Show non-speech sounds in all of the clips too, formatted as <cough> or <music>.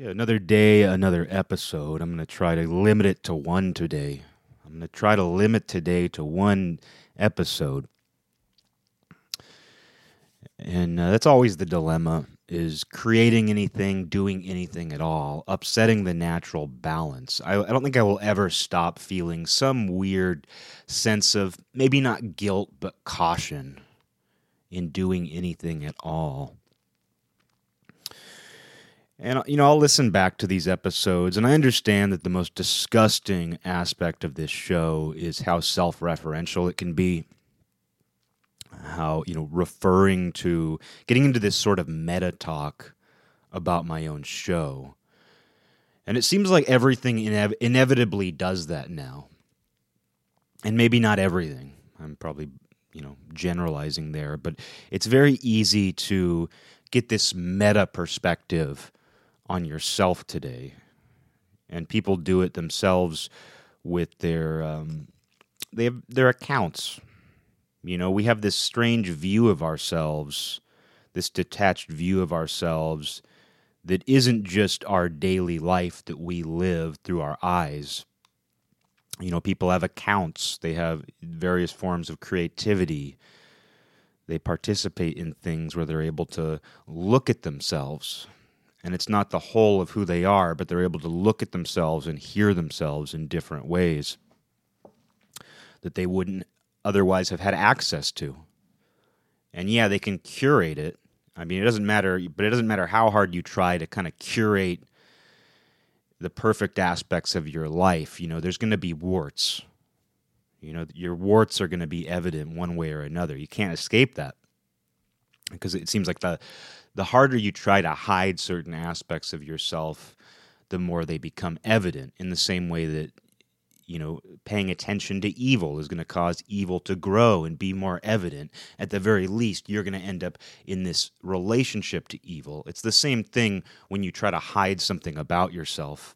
Yeah, another day, another episode. I'm going to try to limit it to one today. I'm going to try to limit today to one episode. And uh, that's always the dilemma is creating anything, doing anything at all, upsetting the natural balance. I, I don't think I will ever stop feeling some weird sense of maybe not guilt, but caution in doing anything at all. And, you know, I'll listen back to these episodes, and I understand that the most disgusting aspect of this show is how self referential it can be. How, you know, referring to getting into this sort of meta talk about my own show. And it seems like everything inev- inevitably does that now. And maybe not everything. I'm probably, you know, generalizing there, but it's very easy to get this meta perspective on yourself today. And people do it themselves with their um, they have their accounts. You know, we have this strange view of ourselves, this detached view of ourselves that isn't just our daily life that we live through our eyes. You know, people have accounts, they have various forms of creativity. They participate in things where they're able to look at themselves and it's not the whole of who they are, but they're able to look at themselves and hear themselves in different ways that they wouldn't otherwise have had access to. And yeah, they can curate it. I mean, it doesn't matter, but it doesn't matter how hard you try to kind of curate the perfect aspects of your life. You know, there's going to be warts. You know, your warts are going to be evident one way or another. You can't escape that because it seems like the the harder you try to hide certain aspects of yourself, the more they become evident. In the same way that you know, paying attention to evil is going to cause evil to grow and be more evident. At the very least, you're going to end up in this relationship to evil. It's the same thing when you try to hide something about yourself.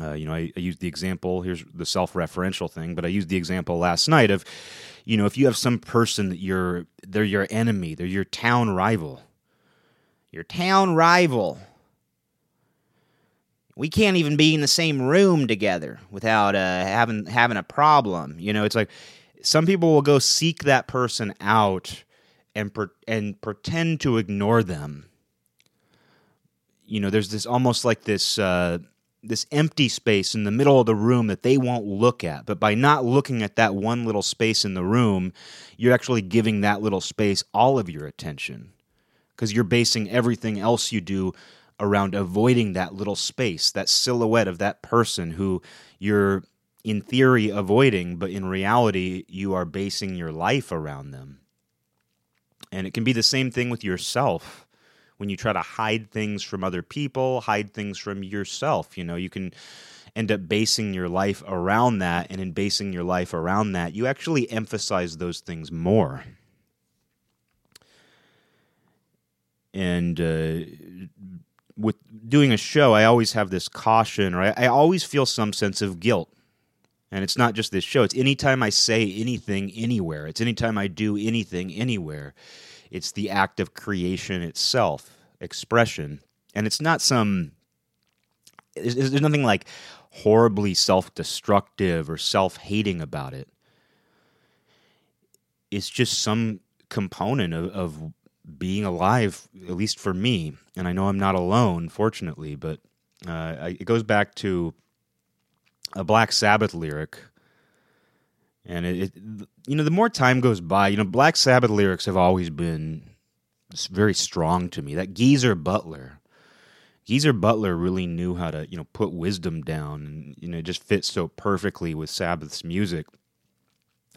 Uh, you know, I, I used the example, here's the self referential thing, but I used the example last night of, you know, if you have some person that you're, they're your enemy, they're your town rival, your town rival. We can't even be in the same room together without uh, having having a problem. You know, it's like some people will go seek that person out and per- and pretend to ignore them. You know, there's this almost like this uh, this empty space in the middle of the room that they won't look at. But by not looking at that one little space in the room, you're actually giving that little space all of your attention because you're basing everything else you do around avoiding that little space, that silhouette of that person who you're in theory avoiding, but in reality, you are basing your life around them. And it can be the same thing with yourself when you try to hide things from other people, hide things from yourself. You know, you can end up basing your life around that. And in basing your life around that, you actually emphasize those things more. And uh, with doing a show, I always have this caution, or I, I, always feel some sense of guilt. And it's not just this show; it's anytime I say anything anywhere. It's anytime I do anything anywhere. It's the act of creation itself, expression, and it's not some. There's, there's nothing like horribly self-destructive or self-hating about it. It's just some component of, of being alive, at least for me, and I know I'm not alone, fortunately, but uh, it goes back to a Black Sabbath lyric. And it, it, you know, the more time goes by, you know, Black Sabbath lyrics have always been very strong to me. That Geezer Butler, Geezer Butler really knew how to, you know, put wisdom down, and you know, it just fits so perfectly with Sabbath's music.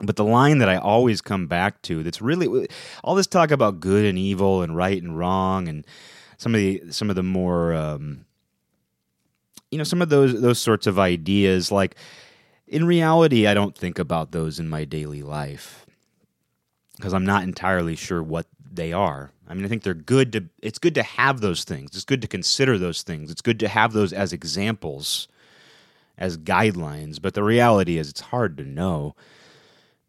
But the line that I always come back to that's really all this talk about good and evil and right and wrong and some of the some of the more um, you know some of those those sorts of ideas like in reality I don't think about those in my daily life because I'm not entirely sure what they are. I mean I think they're good to it's good to have those things. It's good to consider those things. It's good to have those as examples as guidelines, but the reality is it's hard to know.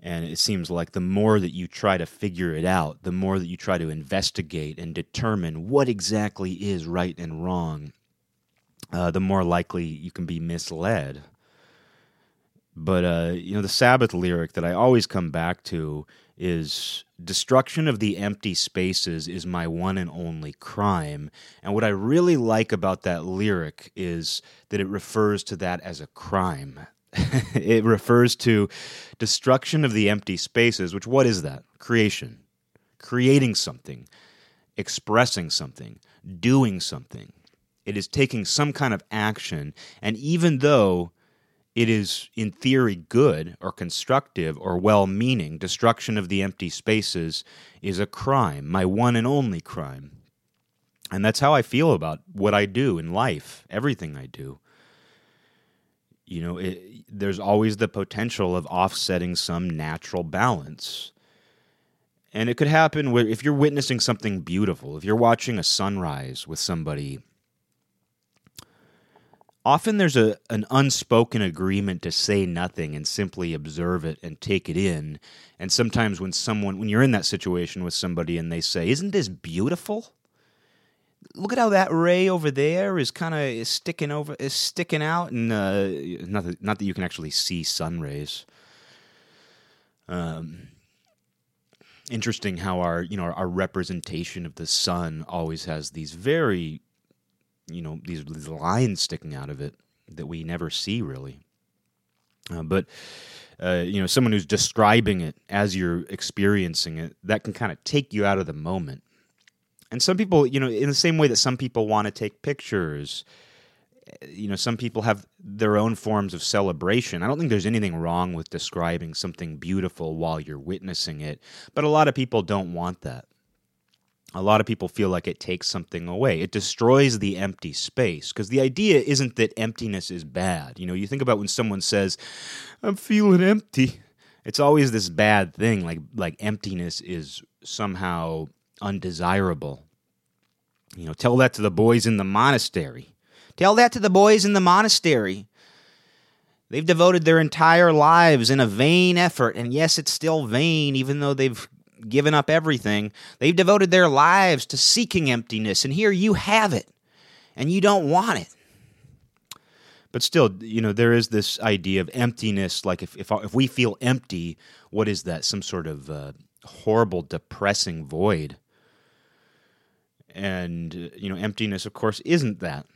And it seems like the more that you try to figure it out, the more that you try to investigate and determine what exactly is right and wrong, uh, the more likely you can be misled. But uh, you know, the Sabbath lyric that I always come back to is destruction of the empty spaces is my one and only crime. And what I really like about that lyric is that it refers to that as a crime. <laughs> it refers to destruction of the empty spaces, which what is that? Creation. Creating something, expressing something, doing something. It is taking some kind of action. And even though it is in theory good or constructive or well meaning, destruction of the empty spaces is a crime, my one and only crime. And that's how I feel about what I do in life, everything I do. You know, it, there's always the potential of offsetting some natural balance. And it could happen where if you're witnessing something beautiful, if you're watching a sunrise with somebody often there's a an unspoken agreement to say nothing and simply observe it and take it in and sometimes when someone when you're in that situation with somebody and they say isn't this beautiful look at how that ray over there is kind of sticking over is sticking out and uh, not that, not that you can actually see sun rays um, interesting how our you know our representation of the sun always has these very you know these, these lines sticking out of it that we never see really. Uh, but uh, you know, someone who's describing it as you're experiencing it, that can kind of take you out of the moment. And some people, you know, in the same way that some people want to take pictures, you know, some people have their own forms of celebration. I don't think there's anything wrong with describing something beautiful while you're witnessing it, but a lot of people don't want that a lot of people feel like it takes something away. It destroys the empty space because the idea isn't that emptiness is bad. You know, you think about when someone says, "I'm feeling empty." It's always this bad thing like like emptiness is somehow undesirable. You know, tell that to the boys in the monastery. Tell that to the boys in the monastery. They've devoted their entire lives in a vain effort, and yes, it's still vain, even though they've given up everything. They've devoted their lives to seeking emptiness, and here you have it, and you don't want it. But still, you know, there is this idea of emptiness. Like if if, if we feel empty, what is that? Some sort of uh, horrible, depressing void. And you know, emptiness, of course, isn't that.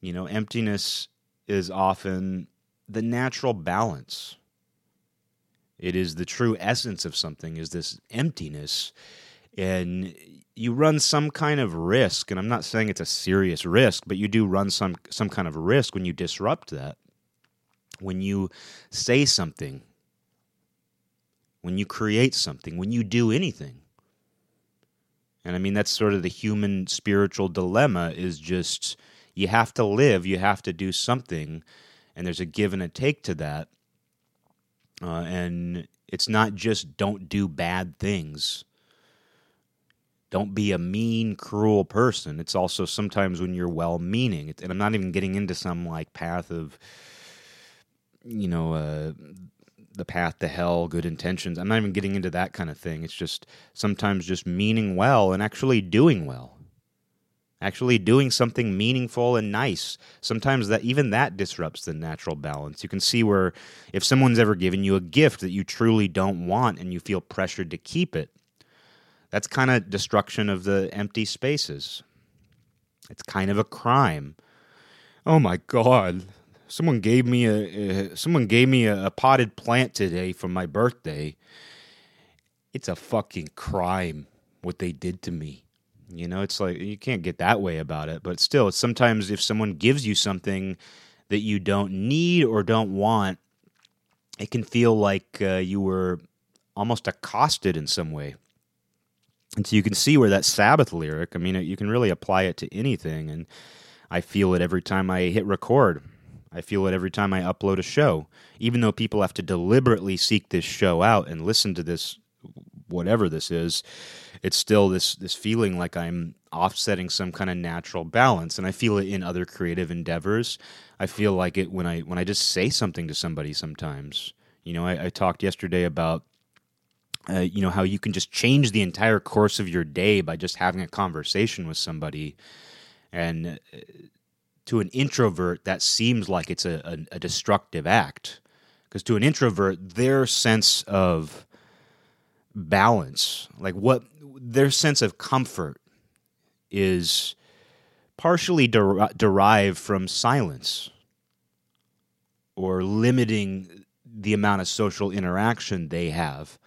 You know, emptiness is often the natural balance it is the true essence of something is this emptiness. And you run some kind of risk, and I'm not saying it's a serious risk, but you do run some some kind of risk when you disrupt that. When you say something, when you create something, when you do anything. And I mean that's sort of the human spiritual dilemma is just you have to live, you have to do something, and there's a give and a take to that. Uh, and it's not just don't do bad things. Don't be a mean, cruel person. It's also sometimes when you're well meaning. And I'm not even getting into some like path of, you know, uh, the path to hell, good intentions. I'm not even getting into that kind of thing. It's just sometimes just meaning well and actually doing well actually doing something meaningful and nice. Sometimes that even that disrupts the natural balance. You can see where if someone's ever given you a gift that you truly don't want and you feel pressured to keep it, that's kind of destruction of the empty spaces. It's kind of a crime. Oh my god. Someone gave me a, a someone gave me a, a potted plant today for my birthday. It's a fucking crime what they did to me. You know, it's like you can't get that way about it, but still, sometimes if someone gives you something that you don't need or don't want, it can feel like uh, you were almost accosted in some way. And so you can see where that Sabbath lyric, I mean, you can really apply it to anything. And I feel it every time I hit record. I feel it every time I upload a show. Even though people have to deliberately seek this show out and listen to this, whatever this is, it's still this this feeling like I'm offsetting some kind of natural balance, and I feel it in other creative endeavors. I feel like it when I when I just say something to somebody. Sometimes, you know, I, I talked yesterday about uh, you know how you can just change the entire course of your day by just having a conversation with somebody and uh, to an introvert, that seems like it's a, a, a destructive act. Because to an introvert, their sense of balance, like what their sense of comfort, is partially der- derived from silence or limiting the amount of social interaction they have.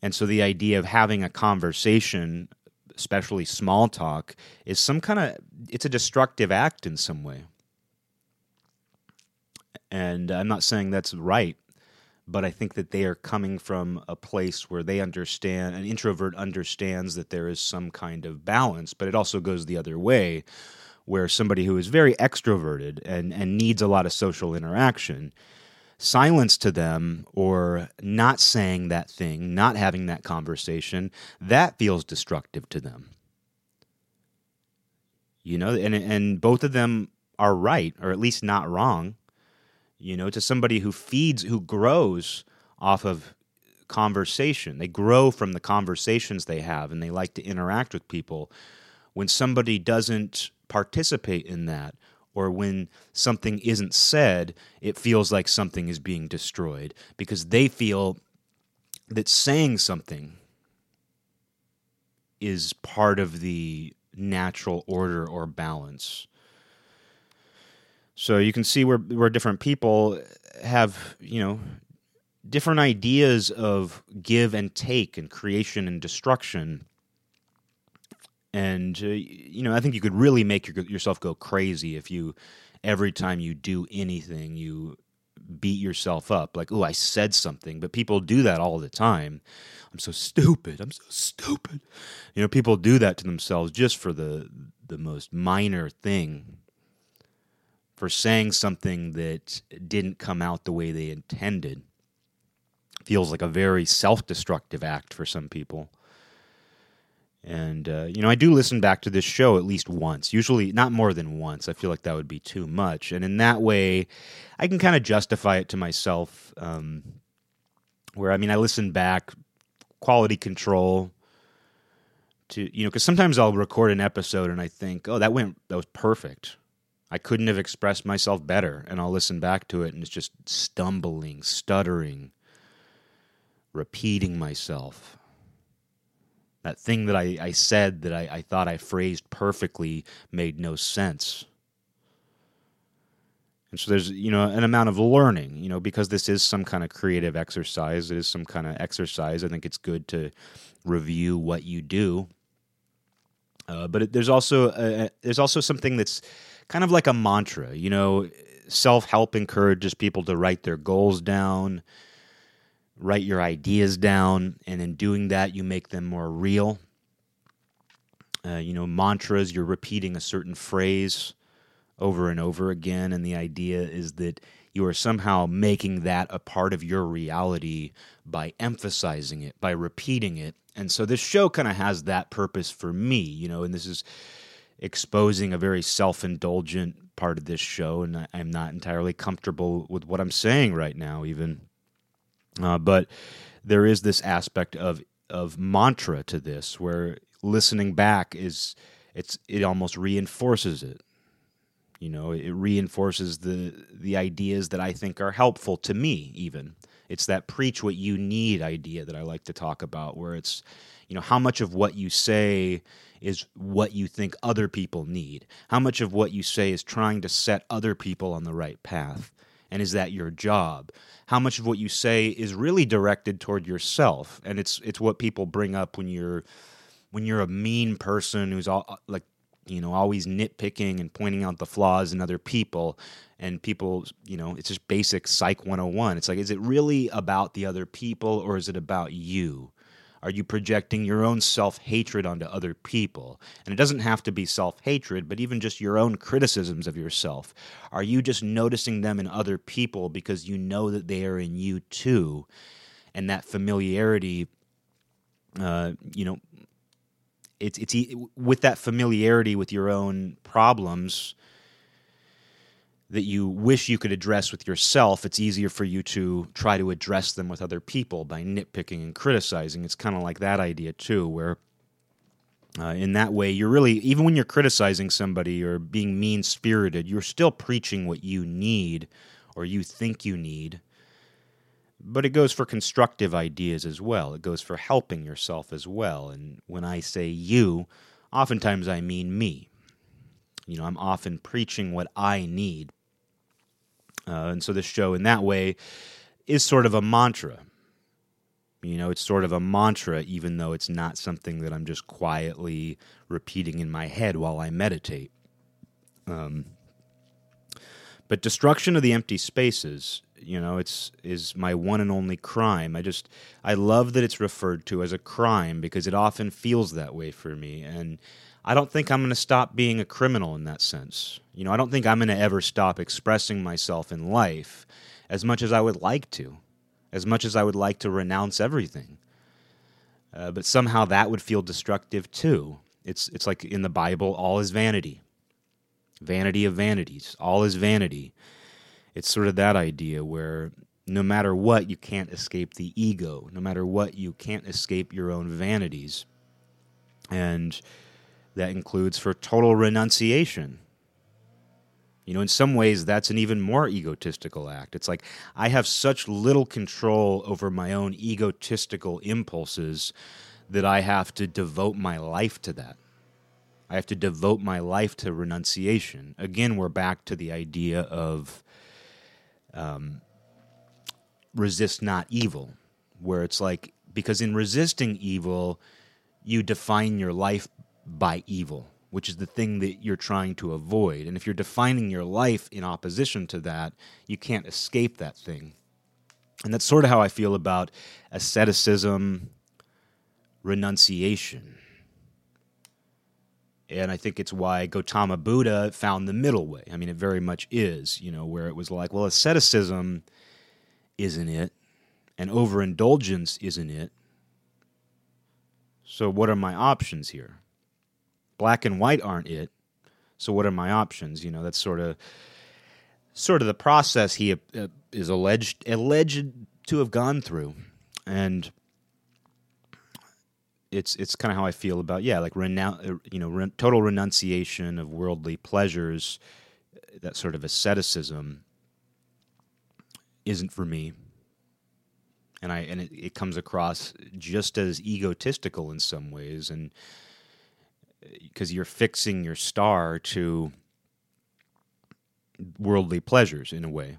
And so the idea of having a conversation, especially small talk, is some kind of it's a destructive act in some way. And I'm not saying that's right, but I think that they are coming from a place where they understand an introvert understands that there is some kind of balance, but it also goes the other way where somebody who is very extroverted and, and needs a lot of social interaction silence to them or not saying that thing, not having that conversation, that feels destructive to them. You know, and and both of them are right, or at least not wrong. You know, to somebody who feeds, who grows off of conversation, they grow from the conversations they have, and they like to interact with people. When somebody doesn't participate in that, or when something isn't said, it feels like something is being destroyed because they feel that saying something is part of the natural order or balance. So you can see where where different people have, you know, different ideas of give and take and creation and destruction and uh, you know i think you could really make your, yourself go crazy if you every time you do anything you beat yourself up. Like oh i said something but people do that all the time. I'm so stupid. I'm so stupid. You know people do that to themselves just for the the most minor thing for saying something that didn't come out the way they intended. Feels like a very self-destructive act for some people and, uh, you know, I do listen back to this show at least once, usually not more than once. I feel like that would be too much. And in that way, I can kind of justify it to myself. Um, where, I mean, I listen back, quality control, to, you know, because sometimes I'll record an episode and I think, oh, that went, that was perfect. I couldn't have expressed myself better. And I'll listen back to it and it's just stumbling, stuttering, repeating myself that thing that I, I said that I, I thought I phrased perfectly made no sense. And so there's, you know, an amount of learning, you know, because this is some kind of creative exercise. It is some kind of exercise. I think it's good to review what you do. Uh, but it, there's also a, there's also something that's kind of like a mantra. You know, self help encourages people to write their goals down write your ideas down, and in doing that, you make them more real. Uh, you know, mantras, you're repeating a certain phrase over and over again, and the idea is that you are somehow making that a part of your reality by emphasizing it, by repeating it. And so this show kind of has that purpose for me, you know, and this is exposing a very self indulgent part of this show, and I'm not entirely comfortable with what I'm saying right now, even. Uh, but there is this aspect of of mantra to this, where listening back is it's it almost reinforces it. You know, it reinforces the the ideas that I think are helpful to me. Even it's that preach what you need idea that I like to talk about, where it's you know how much of what you say is what you think other people need. How much of what you say is trying to set other people on the right path, and is that your job? how much of what you say is really directed toward yourself and it's it's what people bring up when you're when you're a mean person who's all uh, like you know always nitpicking and pointing out the flaws in other people and people you know it's just basic psych 101 it's like is it really about the other people or is it about you are you projecting your own self hatred onto other people? And it doesn't have to be self hatred, but even just your own criticisms of yourself. Are you just noticing them in other people because you know that they are in you too? And that familiarity, uh, you know, it's it's with that familiarity with your own problems that you wish you could address with yourself, it's easier for you to try to address them with other people by nitpicking and criticizing. It's kind of like that idea, too, where Uh, in that way, you're really, even when you're criticizing somebody or being mean spirited, you're still preaching what you need or you think you need. But it goes for constructive ideas as well. It goes for helping yourself as well. And when I say you, oftentimes I mean me. You know, I'm often preaching what I need. Uh, and so this show, in that way, is sort of a mantra. You know, it's sort of a mantra, even though it's not something that I'm just quietly repeating in my head while I meditate. Um, but destruction of the empty spaces, you know, it's is my one and only crime. I just I love that it's referred to as a crime because it often feels that way for me, and I don't think I'm going to stop being a criminal in that sense. You know, I don't think I'm going to ever stop expressing myself in life as much as I would like to as much as I would like to renounce everything. Uh, but somehow that would feel destructive too. It's, it's like in the Bible, all is vanity. Vanity of vanities. All is vanity. It's sort of that idea where no matter what, you can't escape the ego. No matter what, you can't escape your own vanities. And that includes for total renunciation. You know, in some ways, that's an even more egotistical act. It's like I have such little control over my own egotistical impulses that I have to devote my life to that. I have to devote my life to renunciation. Again, we're back to the idea of um, resist not evil, where it's like, because in resisting evil, you define your life by evil which is the thing that you're trying to avoid. And if you're defining your life in opposition to that, you can't escape that thing. And that's sort of how I feel about asceticism, renunciation. And I think it's why Gautama Buddha found the middle way. I mean, it very much is, you know, where it was like, well, asceticism isn't it, and overindulgence isn't it. So, what are my options here? Black and white aren't it. So what are my options? You know, that's sort of sort of the process he uh, is alleged alleged to have gone through, and it's it's kind of how I feel about yeah, like uh, you know, re- total renunciation of worldly pleasures, that sort of asceticism isn't for me. And I and it, it comes across just as egotistical in some ways, and because you're fixing your star to worldly pleasures in a way.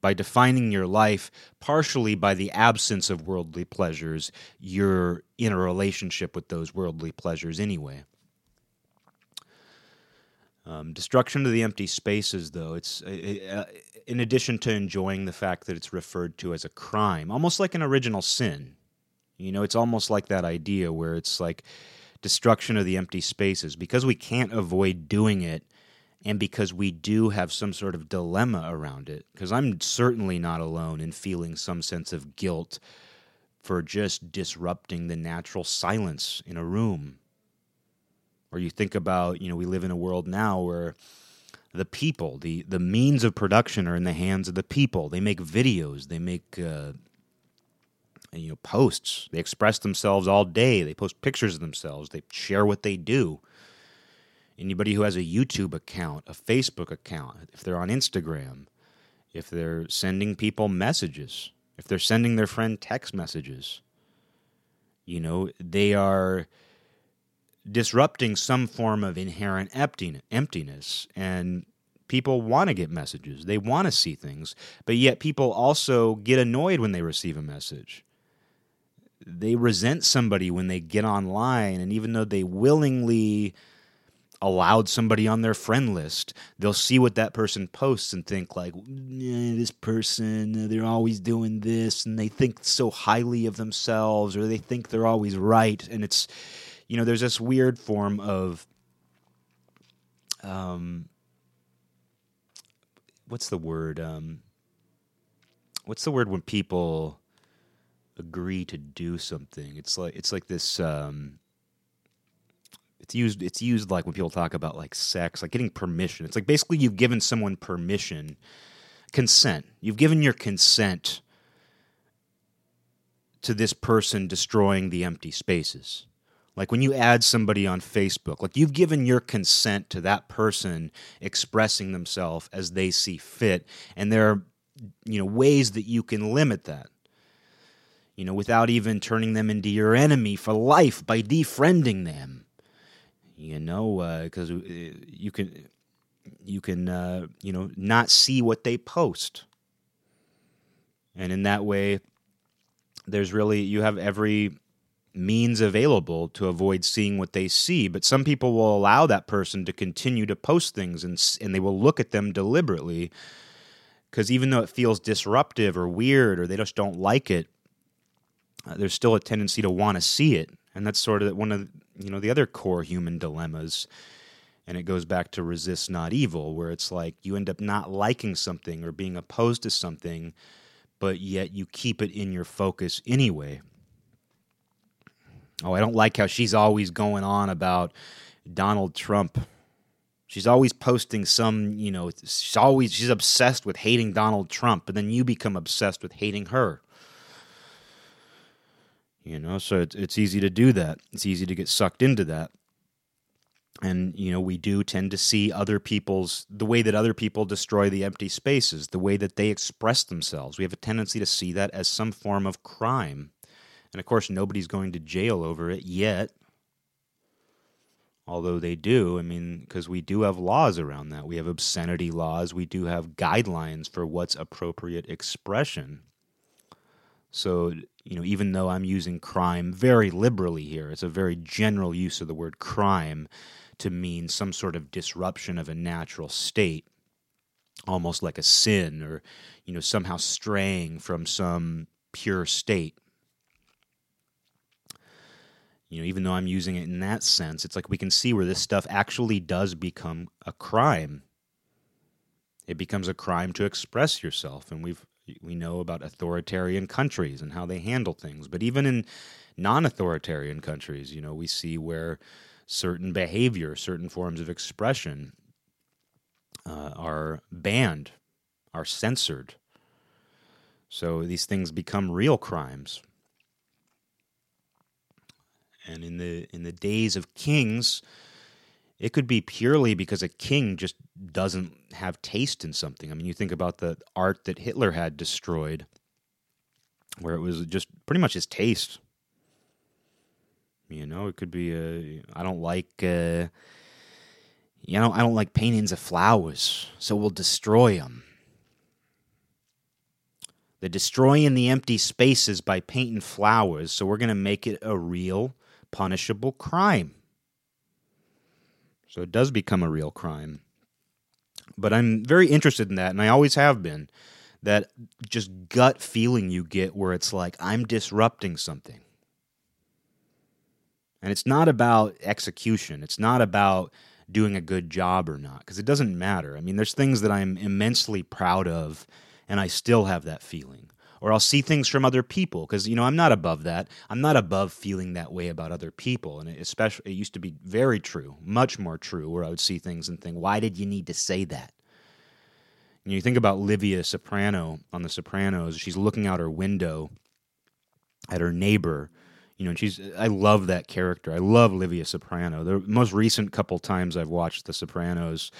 By defining your life partially by the absence of worldly pleasures, you're in a relationship with those worldly pleasures anyway. Um, destruction of the empty spaces, though, it's uh, in addition to enjoying the fact that it's referred to as a crime, almost like an original sin. You know, it's almost like that idea where it's like destruction of the empty spaces. Because we can't avoid doing it and because we do have some sort of dilemma around it because i'm certainly not alone in feeling some sense of guilt for just disrupting the natural silence in a room. Or you think about you know we live in a world now where the people the the means of production are in the hands of the people. They make videos they make uh, you know posts. They express themselves all day. They post pictures of themselves. They share what they do. Anybody who has a YouTube account, a Facebook account, if they're on Instagram, if they're sending people messages, if they're sending their friend text messages, you know, they are disrupting some form of inherent emptiness and people want to get messages they want to see things but yet people also get annoyed when they receive a message they resent somebody when they get online and even though they willingly allowed somebody on their friend list they'll see what that person posts and think like this person they're always doing this and they think so highly of themselves or they think they're always right and it's you know there's this weird form of um what's the word um what's the word when people agree to do something. It's like it's like this. Um, it's used. It's used like when people talk about like sex, like getting permission. It's like basically you've given someone permission, consent. You've given your consent to this person destroying the empty spaces. Like when you add somebody on Facebook, like you've given your consent to that person expressing themselves as they see fit. And there are, you know, ways that you can limit that. You know, without even turning them into your enemy for life by defriending them. You know, because uh, you can, you can, uh, you know, not see what they post. And in that way, there's really, you have every means available to avoid seeing what they see. But some people will allow that person to continue to post things and, and they will look at them deliberately because even though it feels disruptive or weird or they just don't like it, uh, there's still a tendency to want to see it. And that's sort of one of you know the other core human dilemmas. And it goes back to resist not evil, where it's like you end up not liking something or being opposed to something, but yet you keep it in your focus anyway. Oh, I don't like how she's always going on about Donald Trump. She's always posting some, you know, she's always she's obsessed with hating Donald Trump, but then you become obsessed with hating her. You know, so it's it's easy to do that. It's easy to get sucked into that. And you know, we do tend to see other people's the way that other people destroy the empty spaces, the way that they express themselves. We have a tendency to see that as some form of crime. And of course, nobody's going to jail over it yet. Although they do, I mean, because we do have laws around that. We have obscenity laws. We do have guidelines for what's appropriate expression. So, you know, even though I'm using crime very liberally here, it's a very general use of the word crime to mean some sort of disruption of a natural state, almost like a sin or, you know, somehow straying from some pure state you know, even though I'm using it in that sense, it's like we can see where this stuff actually does become a crime. It becomes a crime to express yourself, and we've we know about authoritarian countries and how they handle things. But even in non-authoritarian countries, you know, we see where certain behavior, certain forms of expression uh, are banned, are censored. So these things become real crimes. And in the in the days of kings, it could be purely because a king just doesn't have taste in something. I mean, you think about the art that Hitler had destroyed, where it was just pretty much his taste. You know, it could be a I don't like uh, you know I don't like paintings of flowers, so we'll destroy them. They're destroying the empty spaces by painting flowers, so we're going to make it a real punishable crime. So it does become a real crime. But I'm very interested in that, and I always have been. That just gut feeling you get where it's like, I'm disrupting something. And it's not about execution, it's not about doing a good job or not, because it doesn't matter. I mean, there's things that I'm immensely proud of, and I still have that feeling or I'll see things from other people because you know I'm not above that. I'm not above feeling that way about other people, and it especially it used to be very true, much more true, where I would see things and think, "Why did you need to say that?" And you think about Livia Soprano on The Sopranos. She's looking out her window at her neighbor. You know, and she's. I love that character. I love Livia Soprano. The most recent couple times I've watched The Sopranos,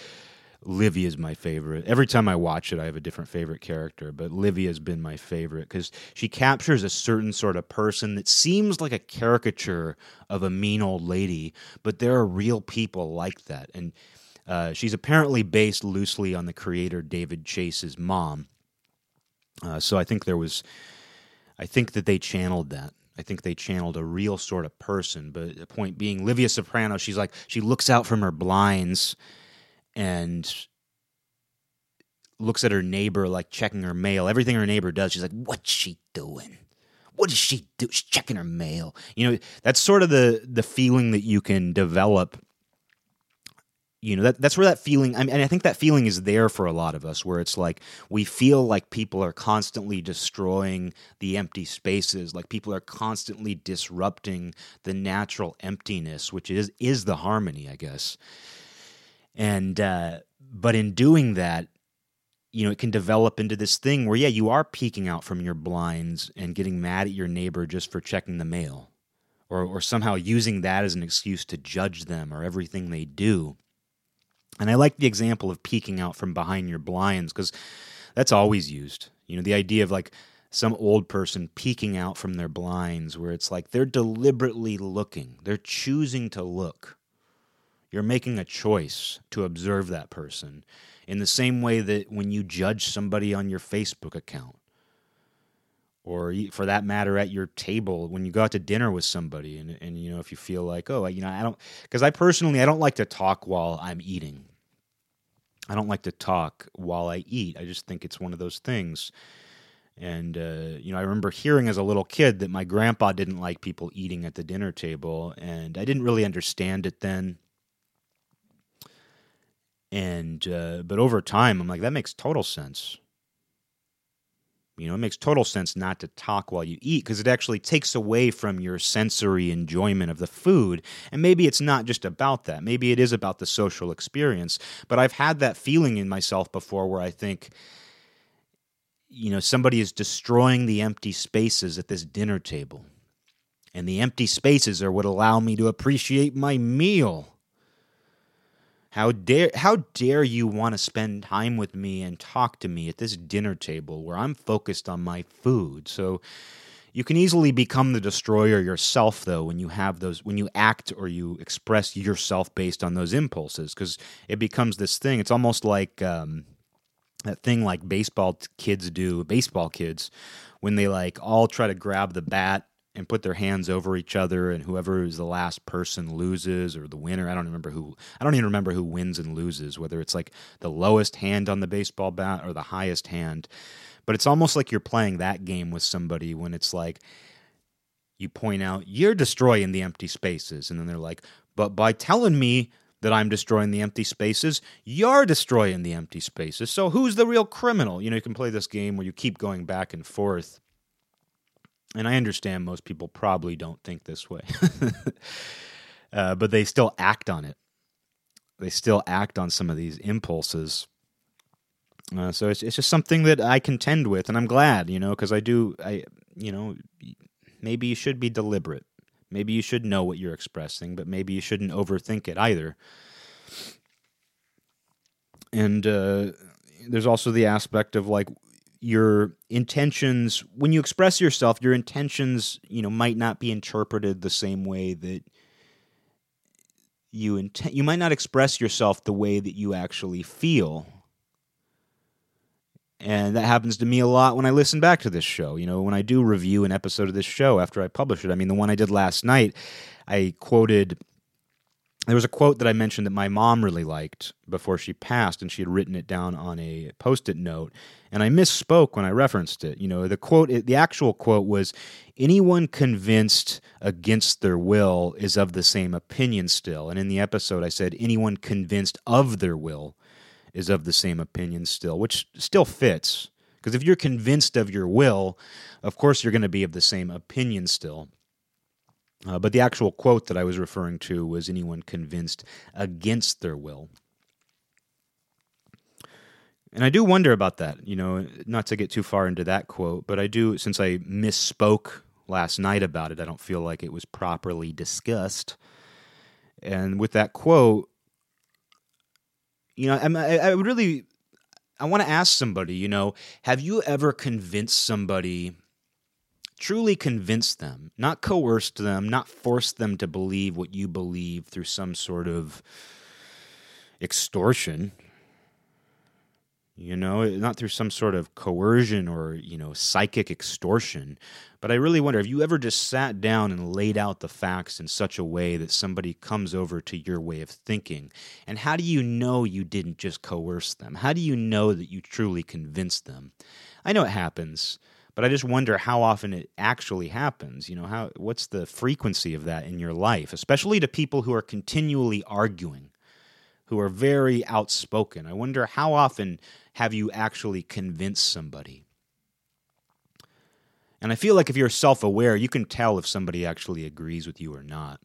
Livia is my favorite. Every time I watch it, I have a different favorite character, but Livia has been my favorite because she captures a certain sort of person that seems like a caricature of a mean old lady, but there are real people like that. And uh, she's apparently based loosely on the creator David Chase's mom. Uh, so I think there was, I think that they channeled that. I think they channeled a real sort of person. But the point being, Livia Soprano, she's like, she looks out from her blinds and looks at her neighbor like checking her mail. Everything her neighbor does, she's like, "What's she doing? What does she do? She's checking her mail." You know, that's sort of the the feeling that you can develop. You know, that that's where that feeling. I mean, I think that feeling is there for a lot of us, where it's like we feel like people are constantly destroying the empty spaces, like people are constantly disrupting the natural emptiness, which is is the harmony, I guess and uh, but in doing that you know it can develop into this thing where yeah you are peeking out from your blinds and getting mad at your neighbor just for checking the mail or, or somehow using that as an excuse to judge them or everything they do. And I like the example of peeking out from behind your blinds because that's always used. You know, the idea of like some old person peeking out from their blinds where it's like they're deliberately looking, they're choosing to look. You're making a choice to observe that person in the same way that when you judge somebody on your Facebook account or for that matter at your table when you go out to dinner with somebody and, and you know if you feel like oh you know i don't because i personally i don't like to talk while i'm eating. I don't like to talk while i eat. I just think it's one of those things. And uh, you know i remember hearing as a little kid that my grandpa didn't like people eating at the dinner table and i didn't really understand it then and uh, but over time i'm like that makes total sense you know, it makes total sense not to talk while you eat because it actually takes away from your sensory enjoyment of the food. And maybe it's not just about that. Maybe it is about the social experience. But I've had that feeling in myself before where I think, you know, somebody is destroying the empty spaces at this dinner table. And the empty spaces are what allow me to appreciate my meal. How dare how dare you want to spend time with me and talk to me at this dinner table where I'm focused on my food? So you can easily become the destroyer yourself though when you have those when you act or you express yourself based on those impulses because it becomes this thing. It's almost like um, that thing like baseball kids do, baseball kids, when they like all try to grab the bat and put their hands over each other and whoever is the last person loses or the winner i don't remember who i don't even remember who wins and loses whether it's like the lowest hand on the baseball bat or the highest hand but it's almost like you're playing that game with somebody when it's like you point out you're destroying the empty spaces and then they're like but by telling me that I'm destroying the empty spaces. You're destroying the empty spaces. So who's the real criminal? You know, you can play this game where you keep going back and forth and I understand most people probably don't think this way, <laughs> uh, but they still act on it. They still act on some of these impulses. Uh, so it's it's just something that I contend with, and I'm glad, you know, because I do. I you know, maybe you should be deliberate. Maybe you should know what you're expressing, but maybe you shouldn't overthink it either. And uh, there's also the aspect of like your intentions when you express yourself your intentions you know might not be interpreted the same way that you intend you might not express yourself the way that you actually feel and that happens to me a lot when I listen back to this show. You know, when I do review an episode of this show after I publish it. I mean, the one I did last night, I quoted there was a quote that I mentioned that my mom really liked before she passed, and she had written it down on a post it note. And I misspoke when I referenced it. You know, the quote, the actual quote was Anyone convinced against their will is of the same opinion still. And in the episode, I said, Anyone convinced of their will is of the same opinion still, which still fits. Because if you're convinced of your will, of course you're going to be of the same opinion still. Uh, but the actual quote that I was referring to was anyone convinced against their will. And I do wonder about that, you know, not to get too far into that quote, but I do, since I misspoke last night about it, I don't feel like it was properly discussed. And with that quote, you know, I, I really, I want to ask somebody, you know, have you ever convinced somebody truly convince them, not coerce them, not force them to believe what you believe through some sort of extortion. You know, not through some sort of coercion or, you know, psychic extortion. But I really wonder have you ever just sat down and laid out the facts in such a way that somebody comes over to your way of thinking? And how do you know you didn't just coerce them? How do you know that you truly convinced them? I know it happens but I just wonder how often it actually happens. You know, how what's the frequency of that in your life, especially to people who are continually arguing, who are very outspoken. I wonder how often have you actually convinced somebody? And I feel like if you're self aware, you can tell if somebody actually agrees with you or not.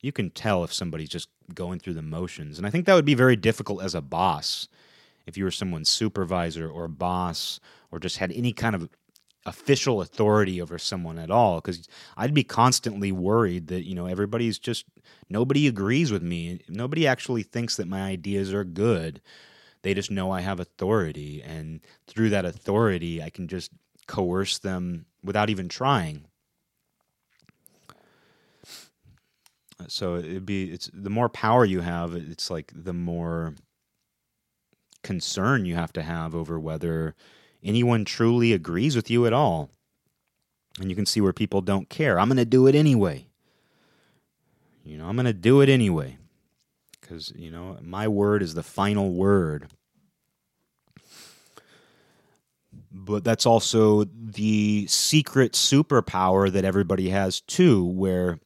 You can tell if somebody's just going through the motions. And I think that would be very difficult as a boss if you were someone's supervisor or boss or just had any kind of official authority over someone at all because I'd be constantly worried that you know everybody's just nobody agrees with me. Nobody actually thinks that my ideas are good. They just know I have authority, and through that authority, I can just coerce them without even trying. So it'd be it's the more power you have, it's like the more concern you have to have over whether anyone truly agrees with you at all. And you can see where people don't care. I'm going to do it anyway. You know, I'm going to do it anyway. Because, you know, my word is the final word. But that's also the secret superpower that everybody has too, where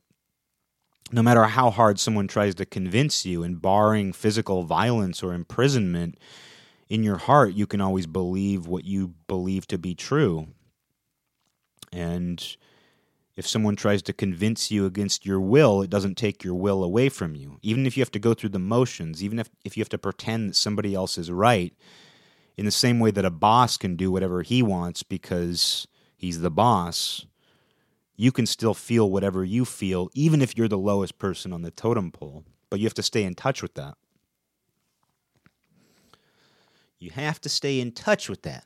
no matter how hard someone tries to convince you, and barring physical violence or imprisonment, in your heart, you can always believe what you believe to be true. And if someone tries to convince you against your will, it doesn't take your will away from you. Even if you have to go through the motions, even if, if you have to pretend that somebody else is right, in the same way that a boss can do whatever he wants because he's the boss, you can still feel whatever you feel, even if you're the lowest person on the totem pole. But you have to stay in touch with that. You have to stay in touch with that.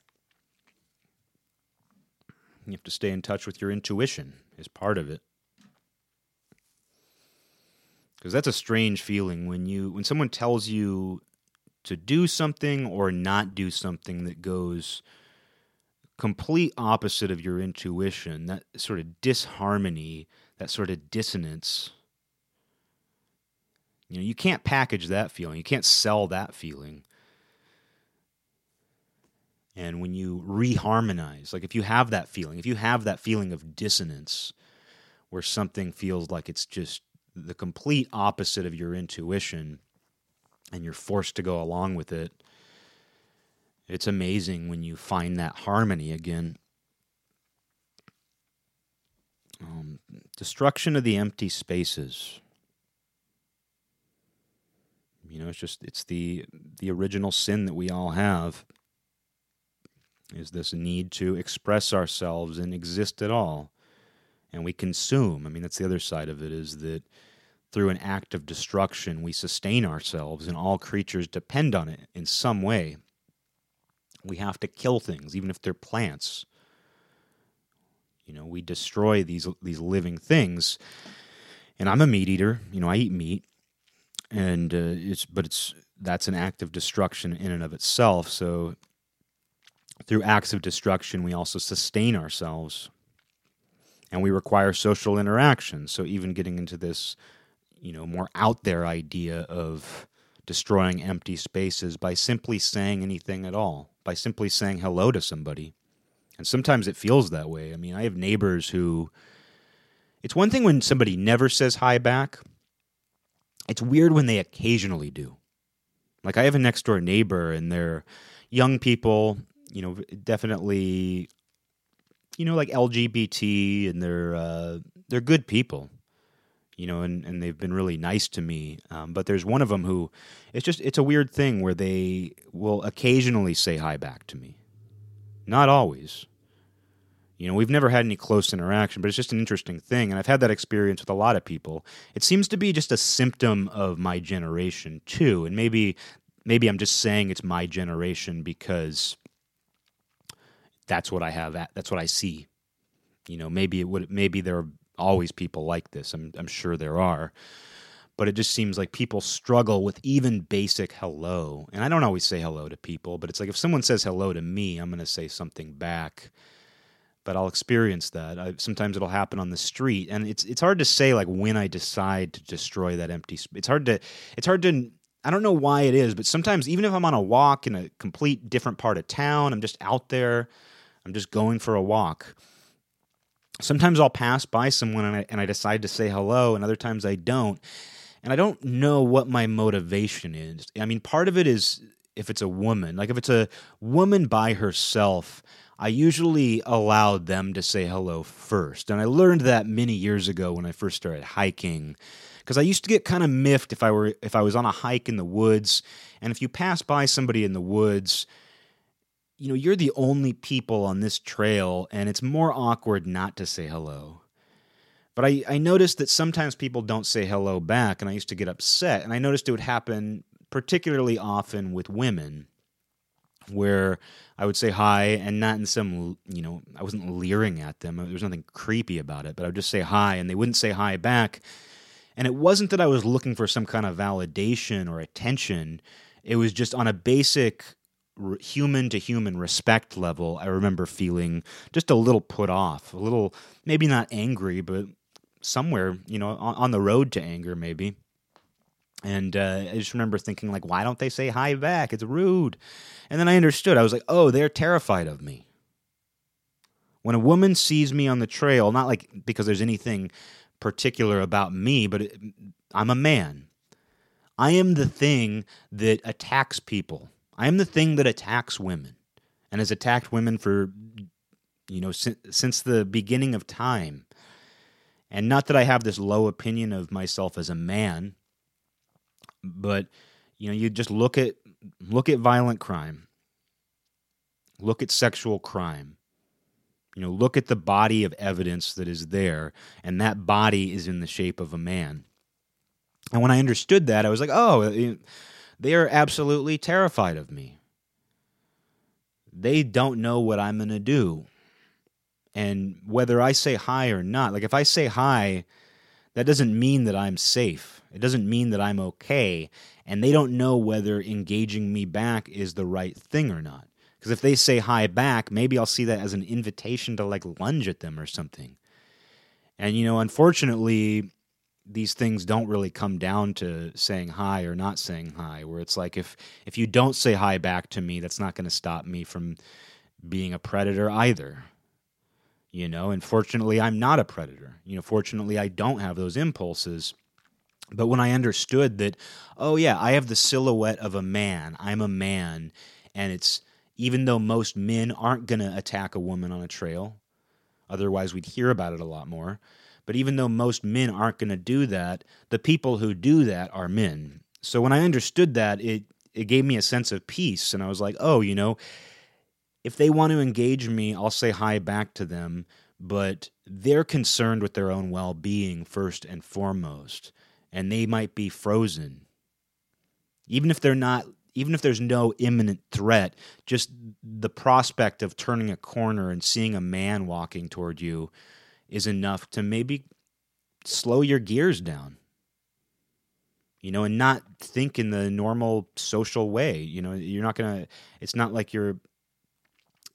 You have to stay in touch with your intuition is part of it. Because that's a strange feeling when you when someone tells you to do something or not do something that goes complete opposite of your intuition, that sort of disharmony, that sort of dissonance. You know, you can't package that feeling. You can't sell that feeling. And when you reharmonize, like if you have that feeling, if you have that feeling of dissonance where something feels like it's just the complete opposite of your intuition and you're forced to go along with it, it's amazing when you find that harmony again. Um, destruction of the empty spaces. You know, it's just it's the the original sin that we all have is this need to express ourselves and exist at all. And we consume. I mean, that's the other side of it is that through an act of destruction, we sustain ourselves, and all creatures depend on it in some way. We have to kill things, even if they're plants. You know, we destroy these these living things. And I'm a meat eater. You know, I eat meat, and uh, it's but it's that's an act of destruction in and of itself. So through acts of destruction, we also sustain ourselves. And we require social interaction. So even getting into this, you know, more out there idea of destroying empty spaces by simply saying anything at all, by simply saying hello to somebody. And sometimes it feels that way. I mean, I have neighbors who it's one thing when somebody never says hi back. It's weird when they occasionally do. Like I have a next door neighbor and they're young people you know, definitely, you know, like LGBT, and they're uh, they're good people, you know, and, and they've been really nice to me. Um, but there's one of them who, it's just it's a weird thing where they will occasionally say hi back to me, not always. You know, we've never had any close interaction, but it's just an interesting thing. And I've had that experience with a lot of people. It seems to be just a symptom of my generation, too. And maybe maybe I'm just saying it's my generation because that's what I have. At, that's what I see. You know, maybe it would. Maybe there are always people like this. I'm I'm sure there are, but it just seems like people struggle with even basic hello. And I don't always say hello to people, but it's like if someone says hello to me, I'm going to say something back. But I'll experience that. I, sometimes it'll happen on the street, and it's it's hard to say like when I decide to destroy that empty. It's hard to it's hard to I don't know why it is, but sometimes even if I'm on a walk in a complete different part of town, I'm just out there I'm just going for a walk. Sometimes I'll pass by someone and I, and I decide to say hello, and other times I don't. And I don't know what my motivation is. I mean, part of it is if it's a woman, like if it's a woman by herself, I usually allow them to say hello first. And I learned that many years ago when I first started hiking because I used to get kind of miffed if I were if I was on a hike in the woods and if you pass by somebody in the woods you know, you're the only people on this trail, and it's more awkward not to say hello. But I, I noticed that sometimes people don't say hello back, and I used to get upset. And I noticed it would happen particularly often with women, where I would say hi and not in some, you know, I wasn't leering at them. Uh, there was nothing creepy about it, but I would just say hi, and they wouldn't say hi back. And it wasn't that I was looking for some kind of validation or attention. It was just on a basic human to human respect level. I remember feeling just a little put off, a little, maybe not angry, but somewhere, you know, on, on the road to anger, maybe. And uh, I just remember thinking, like, why don't they say hi back? It's rude. And then I understood. I was like, oh, they're terrified of me. When a woman sees me on the trail, not like because there's anything particular about me, but it, I'm a man. I am the thing that attacks people. I am the thing that attacks women and has attacked women for, you know, since, since the beginning of time. And not that I have this low opinion of myself as a man, but you know, you just look at look at violent crime. Look at sexual crime. You know, look at the body of evidence that is there, and that body is in the shape of a man. And when I understood that, I was like, oh, they are absolutely terrified of me. They don't know what I'm going to do. And whether I say hi or not, like if I say hi, that doesn't mean that I'm safe. It doesn't mean that I'm okay. And they don't know whether engaging me back is the right thing or not. Because if they say hi back, maybe I'll see that as an invitation to like lunge at them or something. And, you know, unfortunately, these things don't really come down to saying hi or not saying hi where it's like if if you don't say hi back to me that's not going to stop me from being a predator either you know? And fortunately i'm not a predator. You know fortunately i don't have those impulses. But when i understood that oh yeah i have the silhouette of a man i'm a man and it's even though most men aren't going to attack a woman on a trail otherwise we'd hear about it a lot more but even though most men aren't going to do that the people who do that are men so when i understood that it it gave me a sense of peace and i was like oh you know if they want to engage me, I'll say hi back to them, but they're concerned with their own well being first and foremost, and they might be frozen. Even if they're not, even if there's no imminent threat, just the prospect of turning a corner and seeing a man walking toward you is enough to maybe slow your gears down you know, and not think in the normal social way. You know, you're not gonna. It's not like you're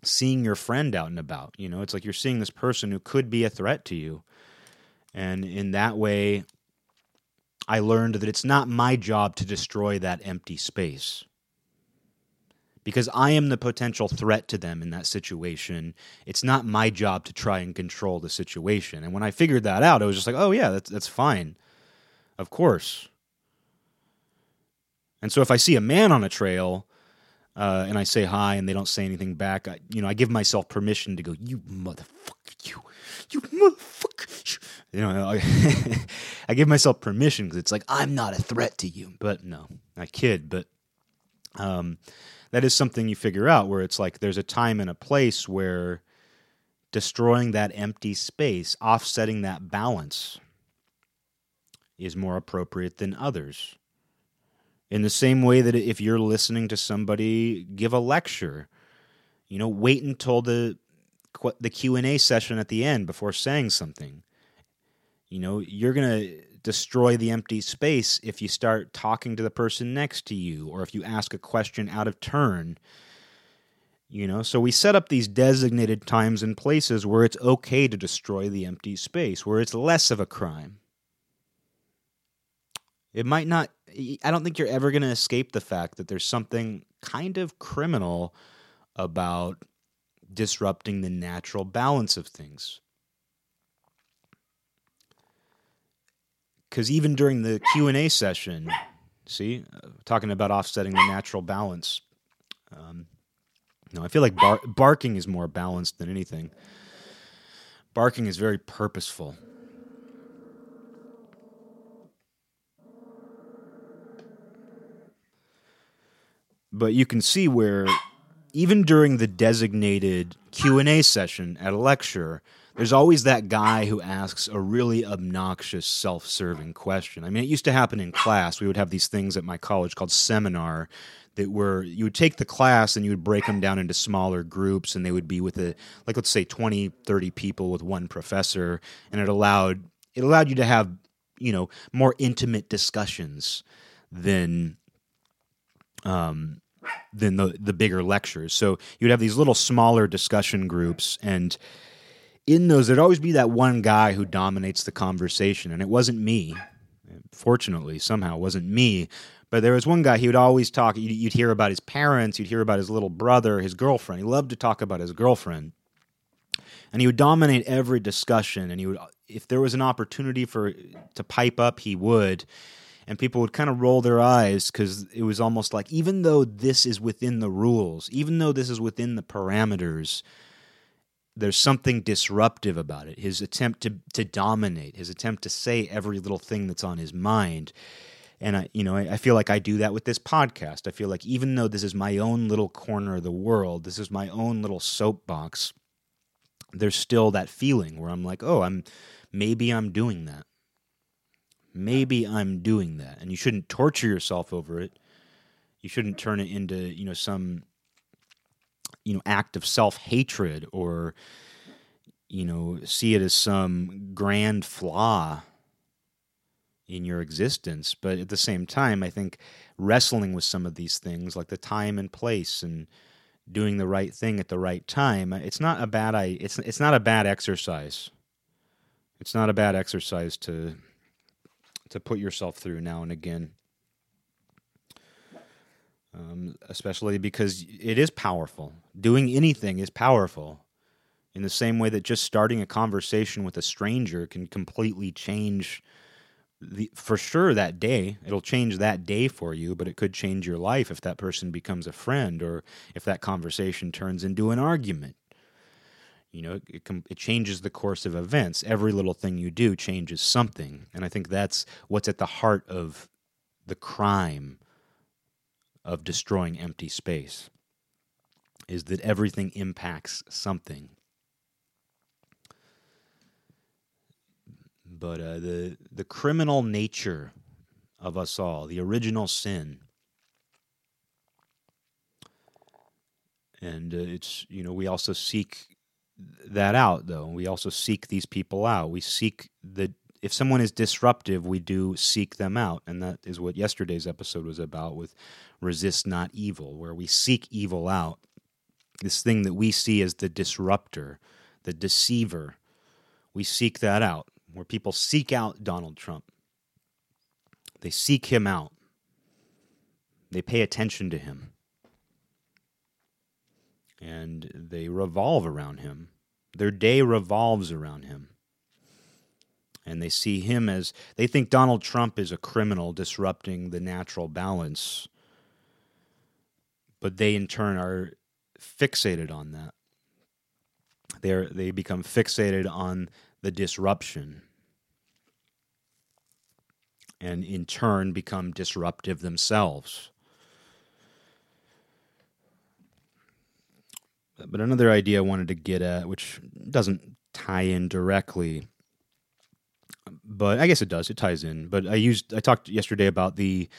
seeing your friend out and about. You know, it's like you're seeing this person who could be a threat to you. And in that way, I learned that it's not my job to destroy that empty space. Because I am the potential threat to them in that situation. It's not my job to try and control the situation. And when I figured that out, I was just like, oh, yeah, that's, that's fine. Of course. And so if I see a man on a trail uh, and I say hi and they don't say anything back, I, you know, I give myself permission to go, you motherfucker, you, you motherfucker. You know, I, <laughs> I give myself permission because it's like, I'm not a threat to you. But no, I kid. But um, that is something you figure out where it's like there's a time and a place where destroying that empty space, offsetting that balance is more appropriate than others. In the same way that if you're listening to somebody give a lecture, you know, wait until the the Q&A session at the end before saying something. You know, you're going to destroy the empty space if you start talking to the person next to you or if you ask a question out of turn. You know, so we set up these designated times and places where it's okay to destroy the empty space, where it's less of a crime. It might not I don't think you're ever going to escape the fact that there's something kind of criminal about disrupting the natural balance of things. Cuz even during the Q&A session, see, uh, talking about offsetting the natural balance. Um, no, I feel like bar- barking is more balanced than anything. Barking is very purposeful. but you can see where even during the designated Q&A session at a lecture, there's always that guy who asks a really obnoxious self-serving question. I mean, it used to happen in class. We would have these things at my college called seminar that were you would take the class and you would break them down into smaller groups and they would be with a like let's say 20 30 people with one professor and it allowed it allowed you to have you know more intimate discussions than um than the the bigger lectures so you'd have these little smaller discussion groups and in those there'd always be that one guy who dominates the conversation and it wasn't me fortunately somehow it wasn't me but there was one guy, he would always talk, you'd hear about his parents, you'd hear about his little brother, his girlfriend. He loved to talk about his girlfriend. And he would dominate every discussion. And he would, if there was an opportunity for to pipe up, he would. And people would kind of roll their eyes because it was almost like, even though this is within the rules, even though this is within the parameters, there's something disruptive about it. His attempt to, to dominate, his attempt to say every little thing that's on his mind and I, you know, I, I feel like I do that with this podcast. I feel like even though this is my own little corner of the world, this is my own little soapbox, there's still that feeling where I'm like, oh, I'm maybe I'm doing that. Maybe I'm doing that. And you shouldn't torture yourself over it. You shouldn't turn it into, you know, some you know, act of self-hatred or you know, see it as some grand flaw in your existence. But at the same time, I think wrestling with some of these things, like the time and place and doing the right thing at the right time, it's not a bad I it's it's not a bad exercise. It's not a bad exercise to to put yourself through now and again. Um, especially because it is powerful. Doing anything is powerful. In the same way that just starting a conversation with a stranger can completely change the, for sure that day. It'll change that day for you but it could change your life if that person becomes a friend or if that conversation turns into an argument. You know it, it changes the course of events. Every little thing you do changes something. And i think that's what's at the heart of the crime of destroying empty space is that everything impacts something but uh, the the criminal nature of us all, the original sin, and uh, it's you know we also seek that out though. We also seek these people out. We seek the if someone is disruptive, we do seek them out, and that is what yesterday's episode was about with resist not evil, where we seek evil out. This thing that we see as the disruptor, the deceiver, we seek that out where people seek out Donald Trump. They seek him out. They pay attention to him. And they revolve around him. Their day revolves around him. And they see him as they think Donald Trump is a criminal disrupting the natural balance. But they, in turn, are fixated on that. They're, they become fixated on the disruption and in turn become disruptive themselves. But another idea I wanted to get at, which doesn't tie in directly, but I guess it does. It ties in. But I used I talked yesterday about the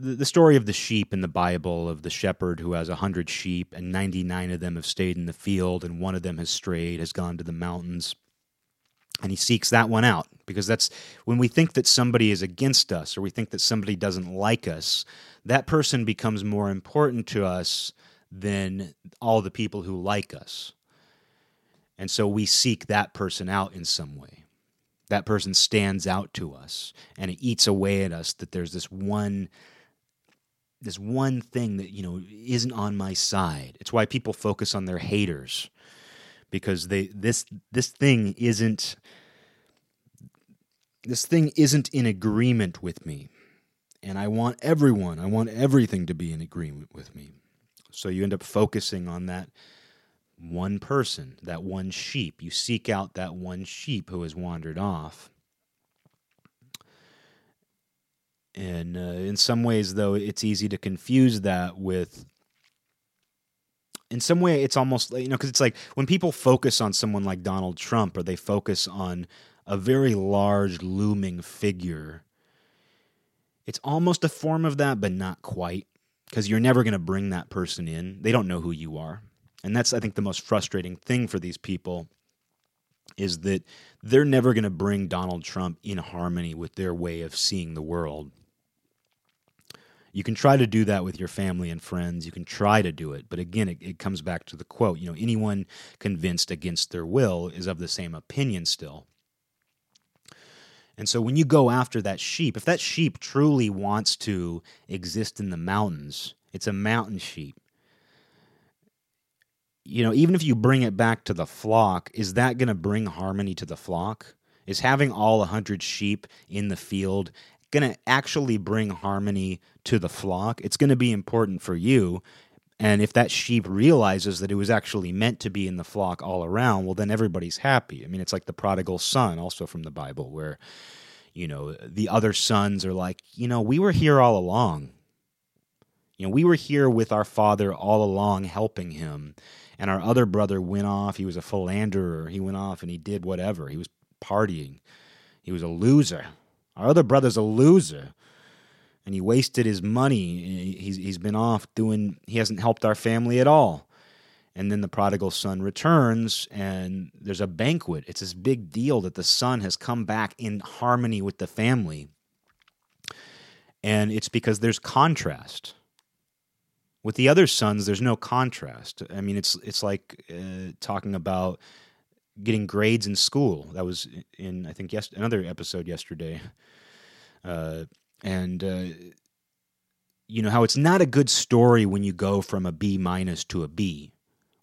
the, story of the sheep in the Bible of the shepherd who has a hundred sheep and ninety nine of them have stayed in the field and one of them has strayed, has gone to the mountains and he seeks that one out because that's when we think that somebody is against us or we think that somebody doesn't like us that person becomes more important to us than all the people who like us and so we seek that person out in some way that person stands out to us and it eats away at us that there's this one this one thing that you know isn't on my side it's why people focus on their haters because they this this thing isn't this thing isn't in agreement with me. And I want everyone, I want everything to be in agreement with me. So you end up focusing on that one person, that one sheep. You seek out that one sheep who has wandered off. And uh, in some ways, though, it's easy to confuse that with in some way it's almost like, you know because it's like when people focus on someone like Donald Trump or they focus on a very large looming figure it's almost a form of that but not quite because you're never going to bring that person in they don't know who you are and that's i think the most frustrating thing for these people is that they're never going to bring Donald Trump in harmony with their way of seeing the world you can try to do that with your family and friends. You can try to do it. But again, it, it comes back to the quote you know, anyone convinced against their will is of the same opinion still. And so when you go after that sheep, if that sheep truly wants to exist in the mountains, it's a mountain sheep. You know, even if you bring it back to the flock, is that going to bring harmony to the flock? Is having all a 100 sheep in the field going to actually bring harmony to the flock. It's going to be important for you. And if that sheep realizes that it was actually meant to be in the flock all around, well, then everybody's happy. I mean, it's like the prodigal son, also from the Bible, where, you know, the other sons are like, you know, we were here all along. You know, we were here with our father all along, helping him. And our other brother went off. He was a philanderer. He went off and he did whatever. He was partying. He was a loser. Our other brother's a loser. And he wasted his money. He's, he's been off doing, he hasn't helped our family at all. And then the prodigal son returns, and there's a banquet. It's this big deal that the son has come back in harmony with the family. And it's because there's contrast. With the other sons, there's no contrast. I mean, it's it's like uh, talking about getting grades in school. That was in I think yes another episode yesterday, uh, and uh, you know how it's not a good story when you go from a B minus to a B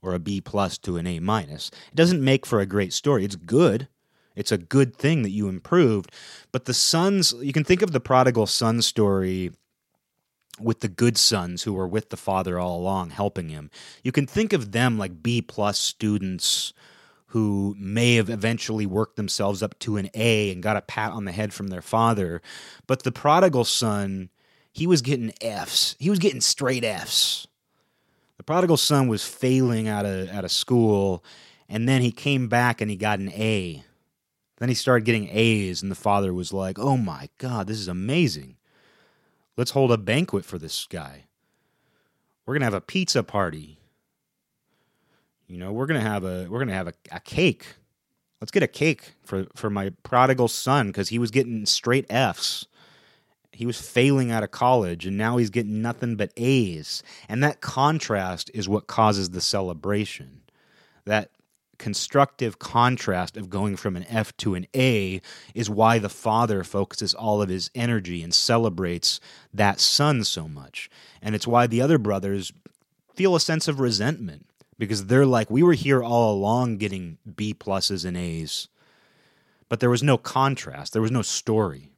or a B plus to an A minus. It doesn't make for a great story. It's good. It's a good thing that you improved, but the sons. You can think of the prodigal son story with the good sons who were with the father all along helping him you can think of them like b plus students who may have eventually worked themselves up to an A and got a pat on the head from their father. But the prodigal son, he was getting F's. He was getting straight F's. The prodigal son was failing out of out of school, and then he came back and he got an A. Then he started getting A's, and the father was like, "Oh my God, this is amazing! Let's hold a banquet for this guy. We're gonna have a pizza party. You know, we're gonna have a we're gonna have a, a cake. Let's get a cake for for my prodigal son because he was getting straight Fs. He was failing out of college, and now he's getting nothing but A's. And that contrast is what causes the celebration. That constructive contrast of going from an F to an A is why the father focuses all of his energy and celebrates that son so much. And it's why the other brothers feel a sense of resentment because they're like, we were here all along getting B pluses and A's, but there was no contrast, there was no story.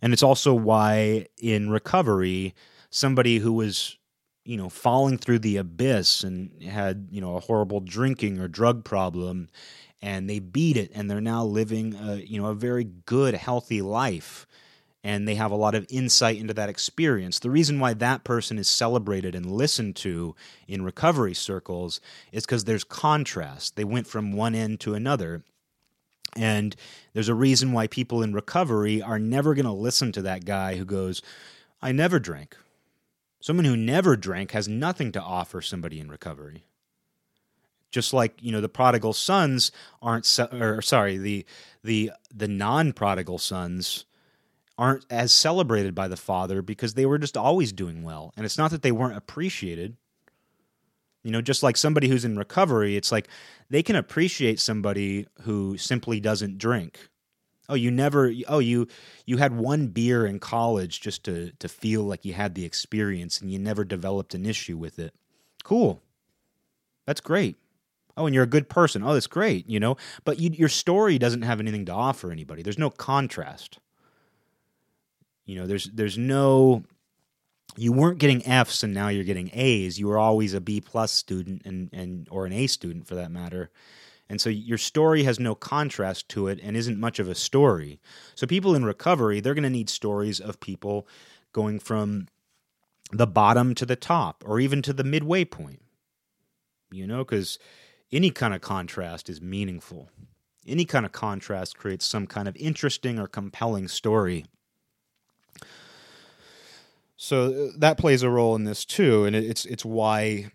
And it's also why in recovery, somebody who was, you know, falling through the abyss and had, you know, a horrible drinking or drug problem, and they beat it and they're now living, a, you know, a very good, healthy life and they have a lot of insight into that experience. The reason why that person is celebrated and listened to in recovery circles is because there's contrast. They went from one end to another. And there's a reason why people in recovery are never going to listen to that guy who goes, I never drank. Someone who never drank has nothing to offer somebody in recovery. Just like you know, the prodigal sons aren't, or sorry, the the the non prodigal sons aren't as celebrated by the father because they were just always doing well. And it's not that they weren't appreciated. You know, just like somebody who's in recovery, it's like they can appreciate somebody who simply doesn't drink. Oh, you never oh you you had one beer in college just to to feel like you had the experience and you never developed an issue with it. Cool. That's great. Oh, and you're a good person. Oh, that's great, you know. But you, your story doesn't have anything to offer anybody. There's no contrast. You know, there's there's no you weren't getting Fs and now you're getting A's. You were always a B plus student and, and or an A student for that matter. And so your story has no contrast to it and isn't much of a story. So people in recovery, they're going to need stories of people going from the bottom to the top or even to the midway point. You know, because any kind of contrast is meaningful. Any kind of contrast creates some kind of interesting or compelling story. So uh, that plays a role in this too, and it's it's why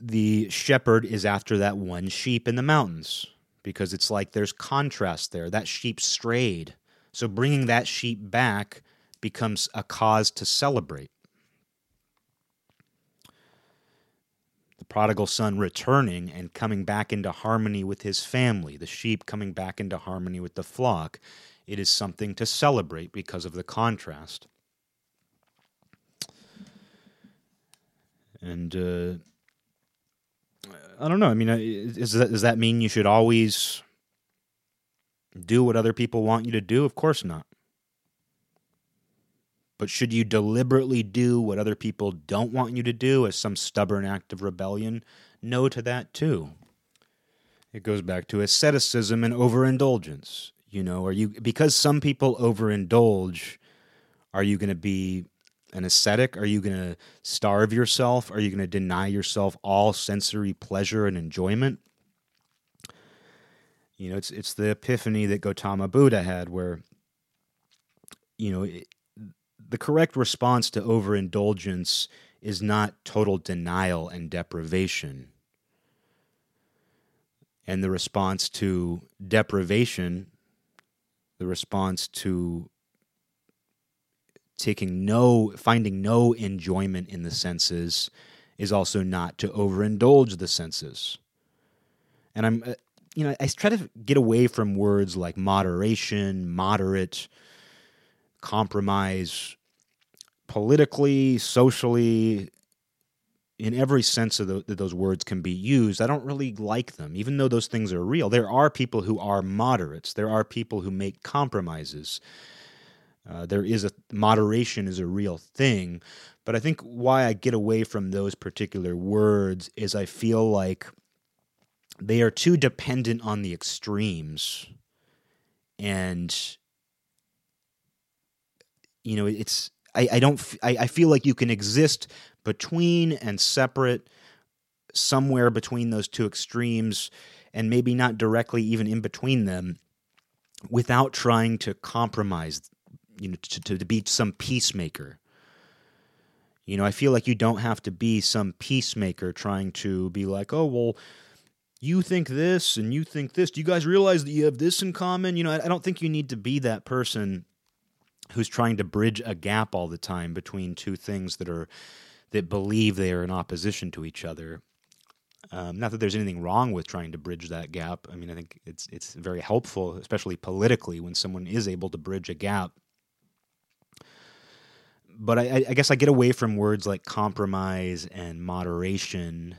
the shepherd is after that one sheep in the mountains because it's like there's contrast there. That sheep strayed. So bringing that sheep back becomes a cause to celebrate. The prodigal son returning and coming back into harmony with his family, the sheep coming back into harmony with the flock. It is something to celebrate because of the contrast. And uh, I don't know. I mean, is that, does that mean you should always do what other people want you to do? Of course not. But should you deliberately do what other people don't want you to do as some stubborn act of rebellion? No to that too. It goes back to asceticism and overindulgence. You know, are you because some people overindulge, are you going to be an ascetic? Are you going to starve yourself? Are you going to deny yourself all sensory pleasure and enjoyment? You know, it's it's the epiphany that Gautama Buddha had, where you know it, the correct response to overindulgence is not total denial and deprivation. And the response to deprivation, the response to taking no finding no enjoyment in the senses is also not to overindulge the senses. And i'm uh, you know i try to get away from words like moderation moderate compromise politically socially in every sense of the, that those words can be used. I don't really like them even though those things are real. There are people who are moderates. There are people who make compromises uh, there is a moderation is a real thing, but I think why I get away from those particular words is I feel like they are too dependent on the extremes, and you know it's I, I don't I, I feel like you can exist between and separate somewhere between those two extremes and maybe not directly even in between them without trying to compromise you know to, to, be some peacemaker. You know i feel like you don't have to be some peacemaker trying to be like oh well you think this and you think this. Do you guys realize that you have this in common? You know i, I don't think you need to be that person who's trying to bridge a gap all the time between two things that are that believe they are in opposition to each other. Um, not that there's anything wrong with trying to bridge that gap. I mean, I think it's it's very helpful, especially politically, when someone is able to bridge a gap but I, I guess I get away from words like compromise and moderation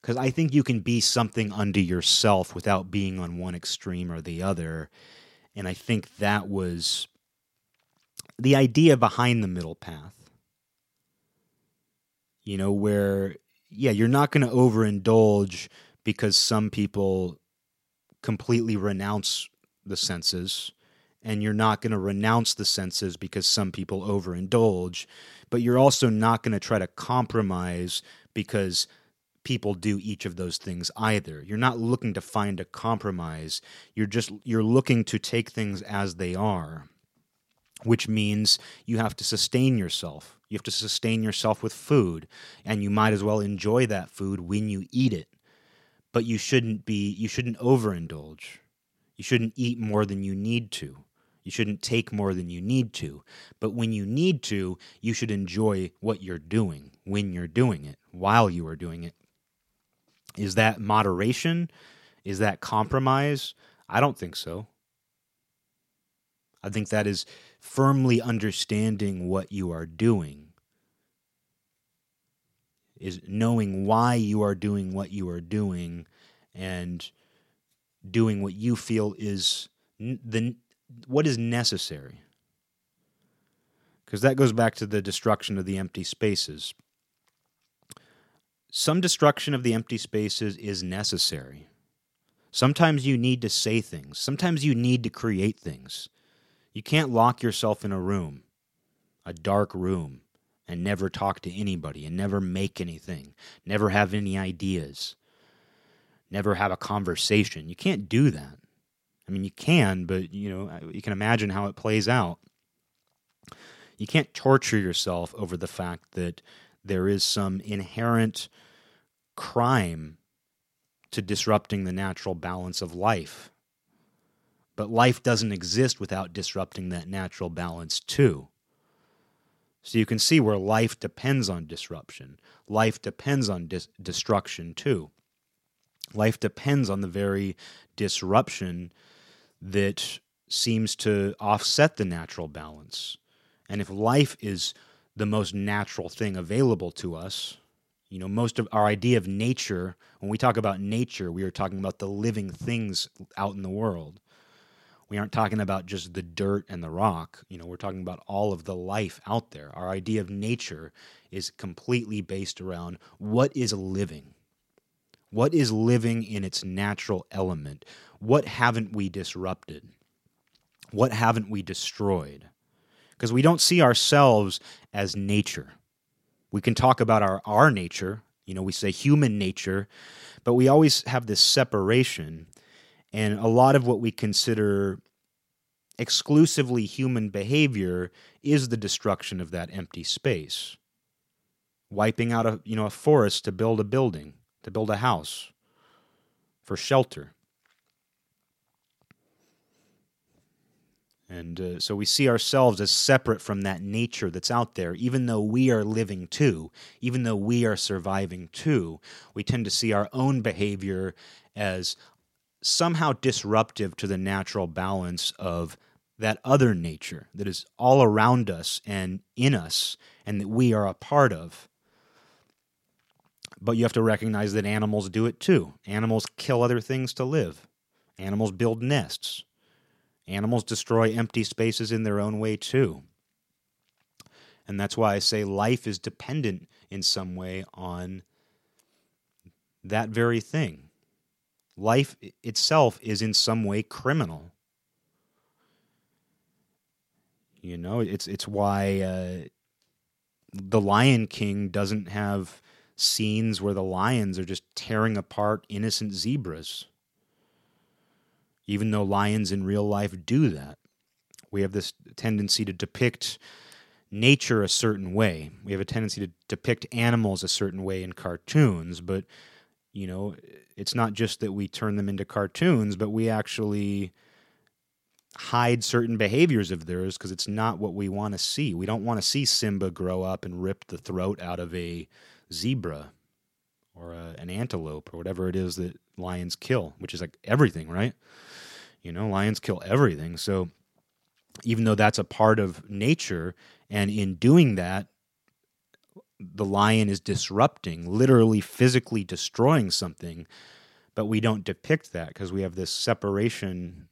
because I think you can be something unto yourself without being on one extreme or the other. And I think that was the idea behind the middle path. You know, where, yeah, you're not going to overindulge because some people completely renounce the senses and you're not going to renounce the senses because some people overindulge, but you're also not going to try to compromise because people do each of those things either. You're not looking to find a compromise. You're just you're looking to take things as they are, which means you have to sustain yourself. You have to sustain yourself with food, and you might as well enjoy that food when you eat it. But you shouldn't be you shouldn't overindulge. You shouldn't eat more than you need to. You shouldn't take more than you need to. But when you need to, you should enjoy what you're doing when you're doing it, while you are doing it. Is that moderation? Is that compromise? I don't think so. I think that is firmly understanding what you are doing, is knowing why you are doing what you are doing and doing what you feel is the what is necessary? Because that goes back to the destruction of the empty spaces. Some destruction of the empty spaces is necessary. Sometimes you need to say things. Sometimes you need to create things. You can't lock yourself in a room, a dark room, and never talk to anybody and never make anything, never have any ideas, never have a conversation. You can't do that. I mean, you can, but you know, you can imagine how it plays out. You can't torture yourself over the fact that there is some inherent crime to disrupting the natural balance of life. But life doesn't exist without disrupting that natural balance, too. So you can see where life depends on disruption. Life depends on dis- destruction, too. Life depends on the very disruption that seems to offset the natural balance. And if life is the most natural thing available to us, you know, most of our idea of nature, when we talk about nature, we are talking about the living things out in the world. We aren't talking about just the dirt and the rock. You know, we're talking about all of the life out there. Our idea of nature is completely based around what is living. What is living in its natural element? What haven't we disrupted? What haven't we destroyed? Because we don't see ourselves as nature we can talk about our, our nature, you know, we say human nature, but we always have this separation. And a lot of what we consider exclusively human behavior is the destruction of that empty space. Wiping out a you know a forest to build a building, to build a house, for shelter. And uh, so we see ourselves as separate from that nature that's out there, even though we are living too, even though we are surviving too. We tend to see our own behavior as somehow disruptive to the natural balance of that other nature that is all around us and in us and that we are a part of. But you have to recognize that animals do it too. Animals kill other things to live, animals build nests. Animals destroy empty spaces in their own way too. And that's why I say life is dependent in some way on that very thing. Life itself is in some way criminal. You know, it's it's why uh, the Lion King doesn't have scenes where the lions are just tearing apart innocent zebras even though lions in real life do that. We have this tendency to depict nature a certain way. We have a tendency to depict animals a certain way in cartoons, but you know, it's not just that we turn them into cartoons, but we actually hide certain behaviors of theirs because it's not what we want to see. We don't want to see Simba grow up and rip the throat out of a zebra or a, an antelope or whatever it is that lions kill, which is like everything, right? You know, lions kill everything. So even though that's a part of nature, and in doing that, the lion is disrupting, literally physically destroying something, but we don't depict that because we have this separation.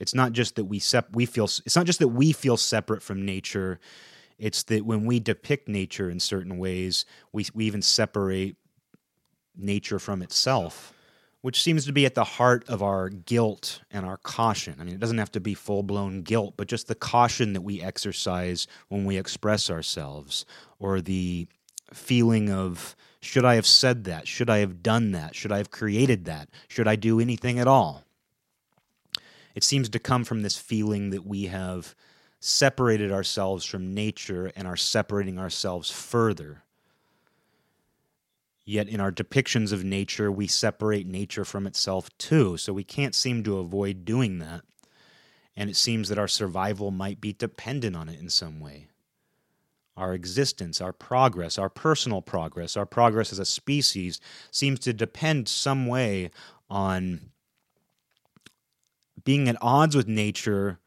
It's not just that we sep- we feel it's not just that we feel separate from nature. It's that when we depict nature in certain ways, we we even separate nature from itself which seems to be at the heart of our guilt and our caution. I mean, it doesn't have to be full blown guilt, but just the caution that we exercise when we express ourselves, or the feeling of, should I have said that? Should I have done that? Should I have created that? Should I do anything at all? It seems to come from this feeling that we have separated ourselves from nature and are separating ourselves further Yet in our depictions of nature, we separate nature from itself too, so we can't seem to avoid doing that. And it seems that our survival might be dependent on it in some way. Our existence, our progress, our personal progress, our progress as a species seems to depend some way on being at odds with nature,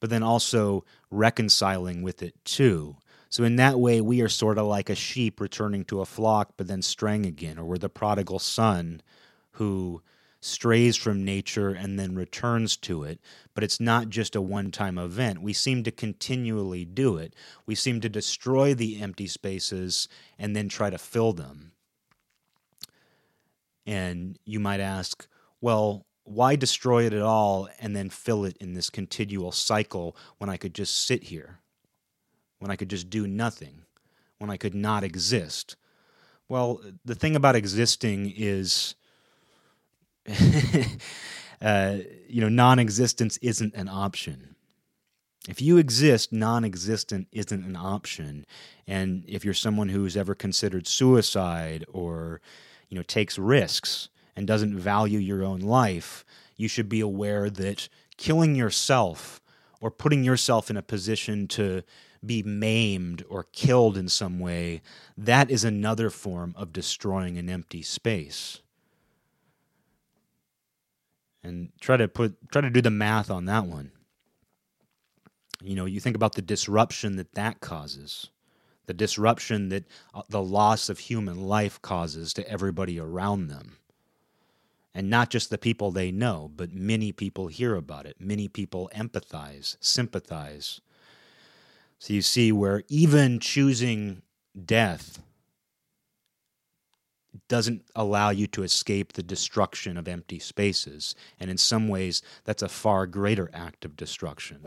but then also reconciling with it too. So in that way, we are sort of like a sheep returning to a flock, but then straying again, or we're the prodigal son who strays from nature and then returns to it. But it's not just a one time event. We seem to continually do it. We seem to destroy the empty spaces and then try to fill them. And you might ask, well, why destroy it at all and then fill it in this continual cycle when I could just sit here? when I could just do nothing? when I could not exist. Well, the thing about existing is, <laughs> uh, you know, non existence isn't an option. If you exist, non existent isn't an option. And if you're someone who's ever considered suicide or, you know, takes risks and doesn't value your own life, you should be aware that killing yourself or putting yourself in a position to be maimed or killed in some way, that is another form of destroying an empty space. And try to put try to do the math on that one. You know, you think about the disruption that that causes, the disruption that uh, the loss of human life causes to everybody around them and not just the people they know, but many people hear about it. Many people empathize, sympathize. So you see where even choosing death doesn't allow you to escape the destruction of empty spaces. And in some ways, that's a far greater act of destruction.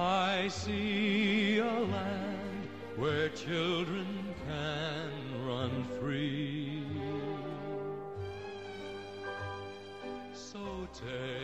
I see a land where children can run free. So take